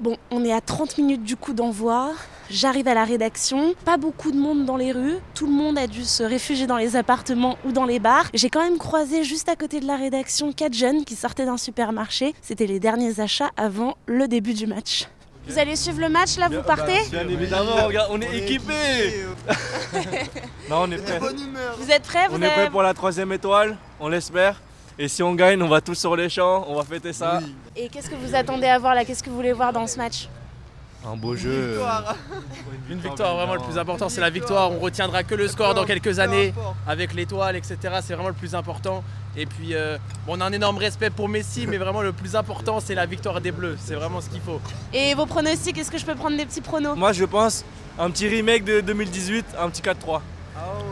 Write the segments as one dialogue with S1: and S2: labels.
S1: Bon, on est à 30 minutes du coup d'envoi. J'arrive à la rédaction, pas beaucoup de monde dans les rues, tout le monde a dû se réfugier dans les appartements ou dans les bars. J'ai quand même croisé juste à côté de la rédaction quatre jeunes qui sortaient d'un supermarché. C'était les derniers achats avant le début du match. Vous allez suivre le match là, vous partez
S2: Bien évidemment, regarde, on est équipés Non, on est prêts.
S1: Vous êtes prêts vous
S2: On est prêts pour la troisième étoile, on l'espère. Et si on gagne, on va tous sur les champs, on va fêter ça.
S1: Et qu'est-ce que vous attendez à voir là? Qu'est-ce que vous voulez voir dans ce match?
S2: Un beau jeu.
S3: Une victoire, vraiment le plus important, c'est la victoire. On retiendra que le score dans quelques années avec l'étoile, etc. C'est vraiment le plus important. Et puis, euh, bon, on a un énorme respect pour Messi, mais vraiment le plus important, c'est la victoire des Bleus. C'est vraiment ce qu'il faut.
S1: Et vos pronostics, est-ce que je peux prendre des petits pronos?
S2: Moi je pense un petit remake de 2018, un petit 4-3.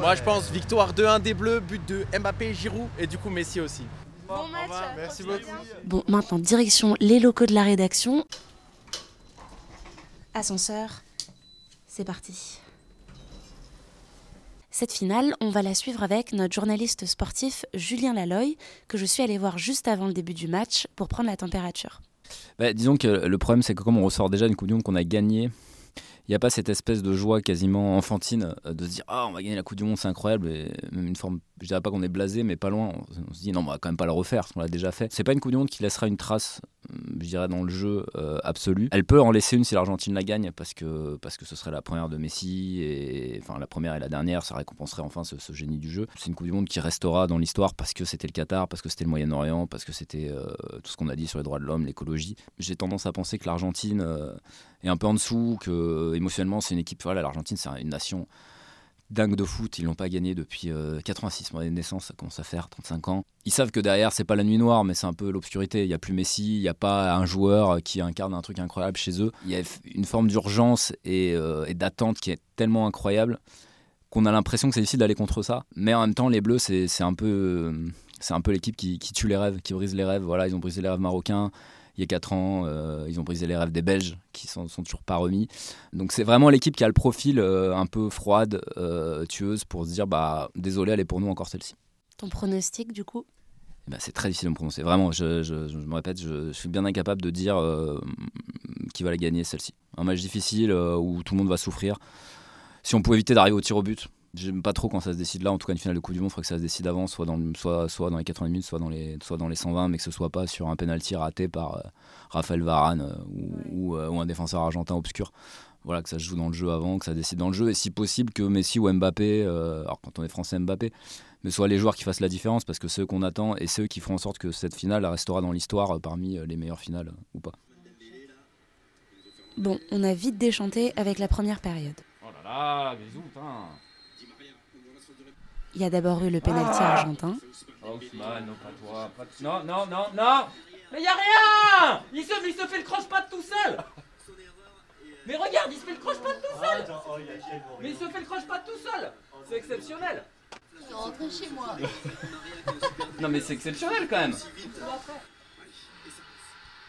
S3: Moi, je pense victoire 2-1 des Bleus, but de Mbappé, Giroud et du coup Messi aussi.
S1: Bon match
S2: Merci beaucoup.
S1: Bon, maintenant, direction les locaux de la rédaction. Ascenseur, c'est parti. Cette finale, on va la suivre avec notre journaliste sportif Julien Laloy, que je suis allé voir juste avant le début du match pour prendre la température.
S4: Bah, disons que le problème, c'est que comme on ressort déjà d'une Coupe du Monde qu'on a gagnée, il n'y a pas cette espèce de joie quasiment enfantine euh, de se dire Ah, on va gagner la Coupe du Monde, c'est incroyable. Et même une forme, je dirais pas qu'on est blasé, mais pas loin. On, se dit Non, on va quand même pas le refaire, parce qu'on l'a déjà fait. C'est pas une Coupe du Monde qui laissera une trace, je dirais, dans le jeu euh, absolu. Elle peut en laisser une si l'Argentine la gagne, parce que, parce que ce serait la première de Messi, et enfin la première et la dernière, ça récompenserait enfin ce, génie du jeu. C'est une Coupe du Monde qui restera dans l'histoire parce que c'était le Qatar, parce que c'était le Moyen-Orient, parce que c'était euh, tout ce qu'on a dit sur les droits de l'homme, l'écologie. J'ai tendance à penser que l'Argentine euh, est un peu en dessous, que émotionnellement c'est une équipe. Voilà, l'Argentine c'est une nation dingue de foot. Ils l'ont pas gagné depuis euh, 86, mon année de naissance, ça commence à faire 35 ans. Ils savent que derrière c'est pas la nuit noire, mais c'est un peu l'obscurité. Il y a plus Messi, il y a pas un joueur qui incarne un truc incroyable chez eux. Il y a une forme d'urgence et, euh, et d'attente qui est tellement incroyable qu'on a l'impression que c'est difficile d'aller contre ça. Mais en même temps, les Bleus, c'est c'est un peu, euh, c'est un peu l'équipe qui, qui tue les rêves, qui brise les rêves. Voilà, ils ont brisé les rêves marocains il y a 4 ans. euh, ils ont brisé les rêves des Belges qui sont, sont toujours pas remis. Donc c'est vraiment l'équipe qui a le profil euh, un peu froide, euh, tueuse, pour se dire bah désolé, elle est pour nous encore celle-ci.
S1: Ton pronostic, du coup?
S4: Eh ben, c'est très difficile de me prononcer. Vraiment, je, je- je me répète, je, je suis bien incapable de dire qui va la gagner celle-ci. Un match difficile où tout le monde va souffrir. Si on pouvait éviter d'arriver au tir au but, j'aime pas trop quand ça se décide là. En tout cas, une finale de Coupe du Monde, il faudrait que ça se décide avant, soit dans, le- soit, soit dans les 80 minutes, soit dans les, soit dans les 120, mais que ce soit pas sur un penalty raté par euh, Raphaël Varane euh, ou, ou, euh, ou un défenseur argentin obscur. Voilà, que ça se joue dans le jeu avant, que ça décide dans le jeu, et si possible que Messi ou Mbappé, euh, alors quand on est français Mbappé, mais soit les joueurs qui fassent la différence, parce que ceux qu'on attend et ceux qui feront en sorte que cette finale restera dans l'histoire euh, parmi les meilleures finales euh, ou pas.
S1: Bon, on a vite déchanté avec la première période.
S4: Oh là là, bisous, putain
S1: Il y a d'abord eu le penalty argentin.
S4: Ousmane, non, pas toi, pas Non, non, non, non. Mais y a rien. Il se, il se fait le croche-patte tout seul. Mais regarde, il se fait le croche-patte tout seul. Mais il se fait le croche-patte tout seul. C'est exceptionnel.
S5: Je rentrer chez moi.
S4: Non mais c'est exceptionnel quand même.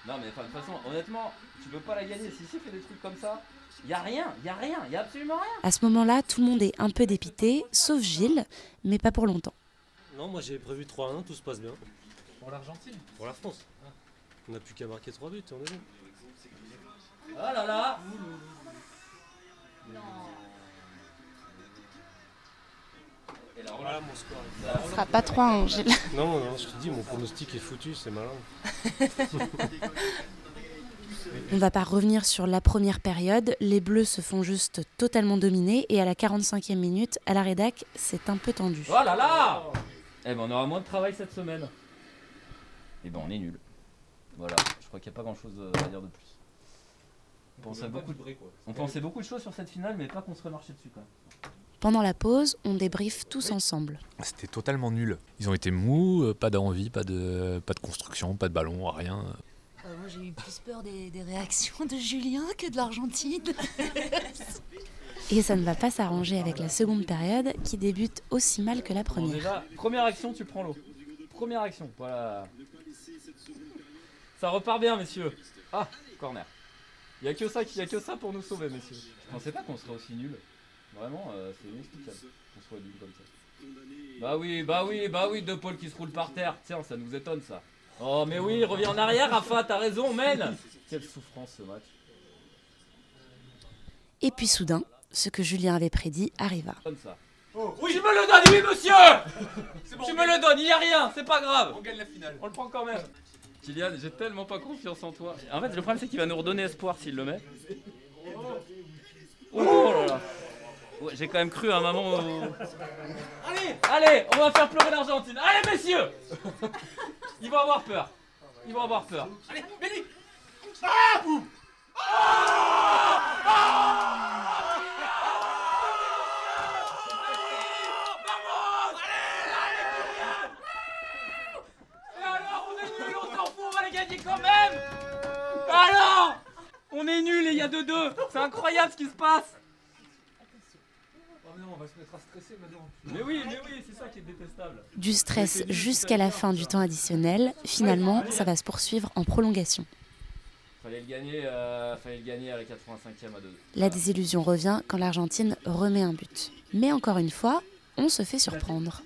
S4: Non mais enfin, de toute façon, honnêtement, tu peux pas la gagner. Si fait des trucs comme ça, y a rien, y a rien, y a absolument rien
S1: À ce moment-là, tout le monde est un peu dépité, sauf Gilles, mais pas pour longtemps.
S6: Non, moi j'ai prévu 3-1, tout se passe bien.
S7: Pour l'Argentine
S6: Pour la France. On n'a plus qu'à marquer 3 buts, on est bon.
S4: Oh là là Et là,
S6: Voilà mon score.
S1: Ce sera pas 3-1, Gilles.
S6: Non, non, je te dis, mon pronostic est foutu, c'est malin.
S1: On va pas revenir sur la première période. Les Bleus se font juste totalement dominer et à la 45e minute, à la rédac, c'est un peu tendu.
S4: Oh là là Eh ben on aura moins de travail cette semaine. Et ben on est nul. Voilà, je crois qu'il n'y a pas grand chose à dire de plus. On pensait, beaucoup de... on pensait beaucoup de choses sur cette finale, mais pas qu'on serait marché dessus quand même.
S1: Pendant la pause, on débriefe tous ensemble.
S7: C'était totalement nul. Ils ont été mous, euh, pas d'envie, pas de, pas de construction, pas de ballon, rien.
S5: J'ai eu plus peur des, des réactions de Julien que de l'Argentine.
S1: Et ça ne va pas s'arranger avec la seconde période qui débute aussi mal que la
S4: Bon,
S1: première.
S4: déjà, première action, tu prends l'eau. Première action, voilà. Ça repart bien, messieurs. Ah, corner. Il y a que ça, y a que ça pour nous sauver, messieurs. Je pensais pas qu'on serait aussi nul. Vraiment, euh, c'est inexplicable qu'on soit nul comme ça. Bah oui, bah oui, bah oui, De Paul qui se roule par terre. Tiens, ça nous étonne ça. Oh mais oui, reviens en arrière, Rafa, t'as raison, mène. Quelle souffrance ce match.
S1: Et puis soudain, ce que Julien avait prédit arriva.
S4: Comme ça. oui, je me le donne, oui, monsieur Tu me le donnes, il y a rien, c'est pas grave. On gagne la finale. On le prend quand même. Kylian, j'ai tellement pas confiance en toi. En fait, le problème c'est qu'il va nous redonner espoir s'il le met. Oh là là. Ouais, j'ai quand même cru à un moment où... Allez, allez, on va faire pleurer l'Argentine. Allez, messieurs vont avoir peur. Ils vont avoir peur. Allez, Béni Et alors, on est nul, on s'en fout, on va les gagner quand même. Alors On est nul et il y a 2-2 C'est incroyable ce qui se passe
S6: Oh non, on va se mettre à stresser maintenant.
S4: Mais oui, mais oui, c'est ça qui est détestable.
S1: Du stress jusqu'à la fin du temps additionnel, finalement, ça va se poursuivre en prolongation.
S4: Fallait le gagner, euh, fallait le gagner à la 85e à 2.
S1: La désillusion revient quand l'Argentine remet un but. Mais encore une fois, on se fait surprendre.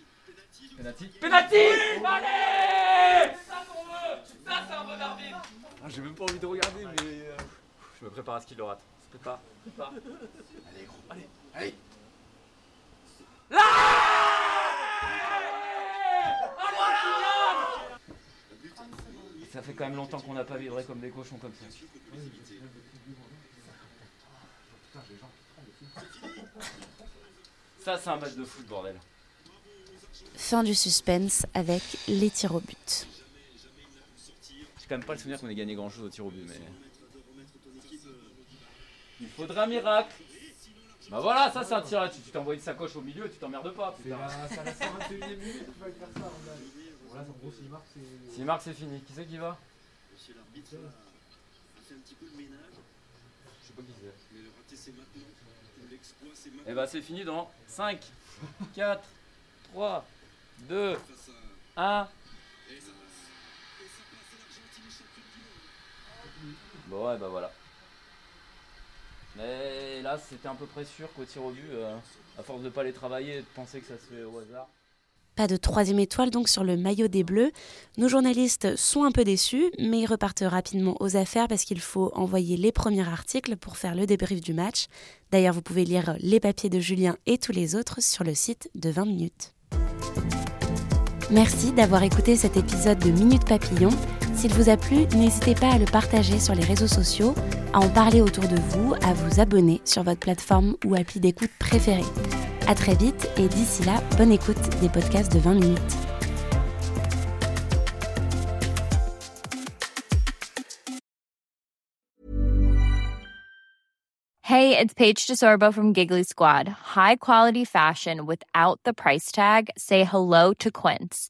S4: Penalty. Penalty Allez C'est ça qu'on veut Ça, c'est un bon arbitre ah, J'ai même pas envie de regarder, mais... euh, Je me prépare à ce qu'il le rate. Se prépare, se prépare. Allez, gros, allez, allez Là Ça fait quand même longtemps qu'on n'a pas vibré comme des cochons comme ça. Ça, c'est un match de foot, bordel.
S1: Fin du suspense avec les tirs au but.
S4: J'ai quand même pas le souvenir qu'on ait gagné grand chose au tir au but, mais. Il faudra un miracle Bah voilà, ça c'est un tir Tu tu t'envoies une sacoche au milieu et tu t'emmerdes pas,
S6: C'est
S4: putain.
S6: la, c'est à la 121 minute qu'il fallait faire ça. Là, en gros, s'il marque, c'est.
S4: S'il marque, c'est fini. Qui c'est qui va? Je sais pas qui c'est. Et bah c'est fini dans 5, 4, 3, 2, 1. Bon ouais bah voilà. Mais là c'était à peu près sûr qu'au tir au but, euh, à force de pas les travailler et de penser que ça se fait au hasard.
S1: Pas de troisième étoile donc sur le maillot des Bleus. Nos journalistes sont un peu déçus, mais ils repartent rapidement aux affaires parce qu'il faut envoyer les premiers articles pour faire le débrief du match. D'ailleurs, vous pouvez lire les papiers de Julien et tous les autres sur le site de 20 minutes. Merci d'avoir écouté cet épisode de Minute Papillon. S'il vous a plu, n'hésitez pas à le partager sur les réseaux sociaux, à en parler autour de vous, à vous abonner sur votre plateforme ou appli d'écoute préférée. À très vite et d'ici là, bonne écoute des podcasts de 20 minutes.
S8: Hey, it's Paige DeSorbo from Giggly Squad. High quality fashion without the price tag. Say hello to Quince.